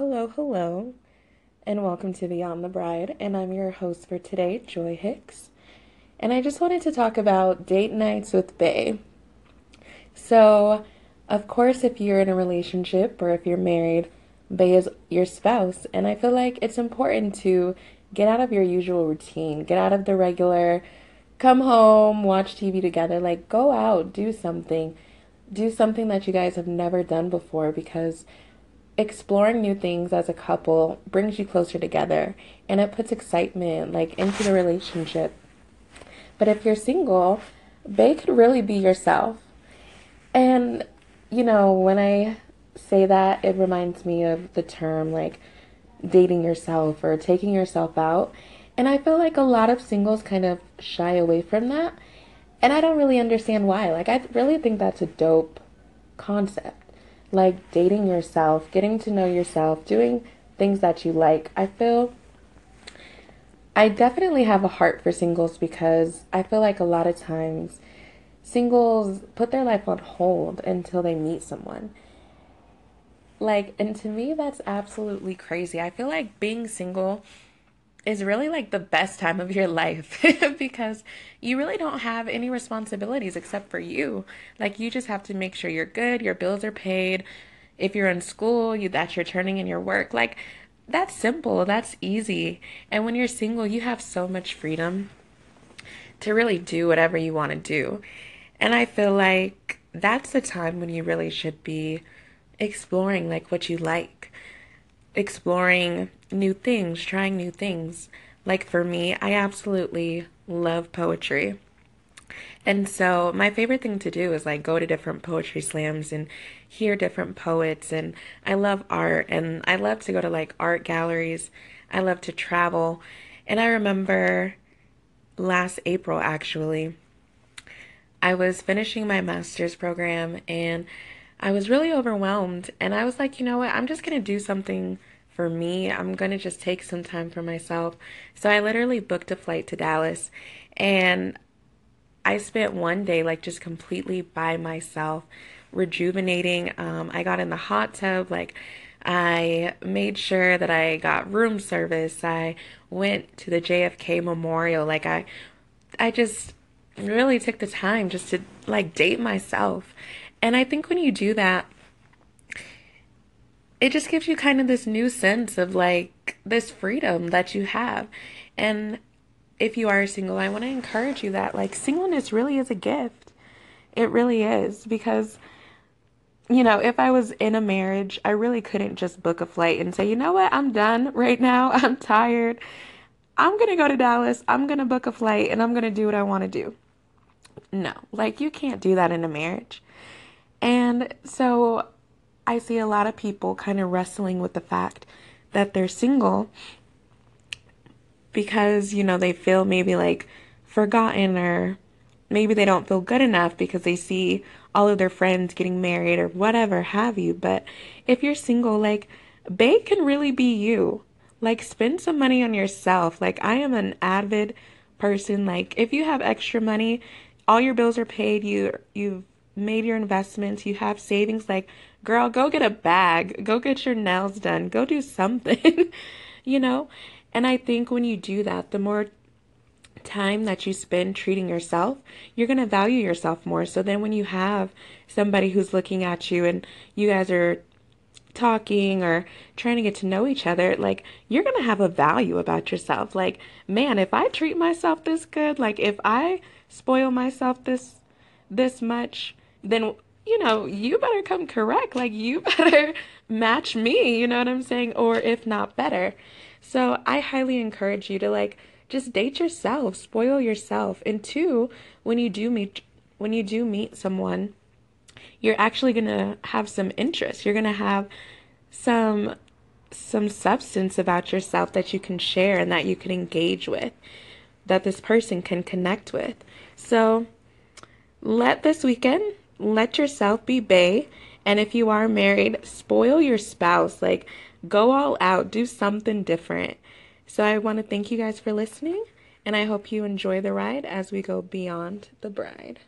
hello, hello, and welcome to Beyond the Bride. And I'm your host for today, Joy Hicks. And I just wanted to talk about date nights with Bae. So, of course, if you're in a relationship or if you're married, Bae is your spouse. And I feel like it's important to get out of your usual routine, get out of the regular come home, watch TV together. Like, go out, do something. Do something that you guys have never done before because exploring new things as a couple brings you closer together and it puts excitement like into the relationship. But if you're single, Bae could really be yourself. And you know, when I say that, it reminds me of the term like dating yourself or taking yourself out. And I feel like a lot of singles kind of shy away from that. And I don't really understand why. Like, I really think that's a dope concept like dating yourself, getting to know yourself, doing things that you like. I feel I definitely have a heart for singles because I feel like a lot of times singles put their life on hold until they meet someone. Like, and to me, that's absolutely crazy. I feel like being single is really like the best time of your life because you really don't have any responsibilities except for you. Like you just have to make sure you're good, your bills are paid. If you're in school, you that you're turning in your work. Like that's simple, that's easy. And when you're single, you have so much freedom to really do whatever you want to do. And I feel like that's the time when you really should be exploring like what you like exploring new things, trying new things. Like for me, I absolutely love poetry. And so my favorite thing to do is like go to different poetry slams and hear different poets and I love art and I love to go to like art galleries. I love to travel. And I remember last April actually I was finishing my master's program and I was really overwhelmed and I was like, you know what? I'm just going to do something for me. I'm going to just take some time for myself. So I literally booked a flight to Dallas and I spent one day like just completely by myself, rejuvenating. Um, I got in the hot tub, like I made sure that I got room service. I went to the JFK Memorial. Like I, I just really took the time just to like date myself. And I think when you do that, it just gives you kind of this new sense of like this freedom that you have. And if you are single, I want to encourage you that like singleness really is a gift. It really is because you know, if I was in a marriage, I really couldn't just book a flight and say, "You know what? I'm done right now. I'm tired. I'm going to go to Dallas. I'm going to book a flight and I'm going to do what I want to do." No. Like you can't do that in a marriage. And so I see a lot of people kind of wrestling with the fact that they're single because, you know, they feel maybe like forgotten or maybe they don't feel good enough because they see all of their friends getting married or whatever have you. But if you're single, like, Bae can really be you. Like, spend some money on yourself. Like, I am an avid person. Like, if you have extra money, all your bills are paid, you you've made your investments, you have savings, like girl, go get a bag, go get your nails done, go do something, you know? And I think when you do that, the more time that you spend treating yourself, you're going to value yourself more. So then when you have somebody who's looking at you and you guys are talking or trying to get to know each other, like you're going to have a value about yourself. Like, man, if I treat myself this good, like if I spoil myself this this much, then you know, you better come correct. Like, you better match me, you know what I'm saying? Or if not better. So, I highly encourage you to like just date yourself, spoil yourself. And two, when you do meet when you do meet someone, you're actually going to have some interest. You're going to have some some substance about yourself that you can share and that you can engage with, that this person can connect with. So, let this weekend let yourself be Bae. And if you are married, spoil your spouse. Like, go all out, do something different. So, I want to thank you guys for listening, and I hope you enjoy the ride as we go beyond the bride.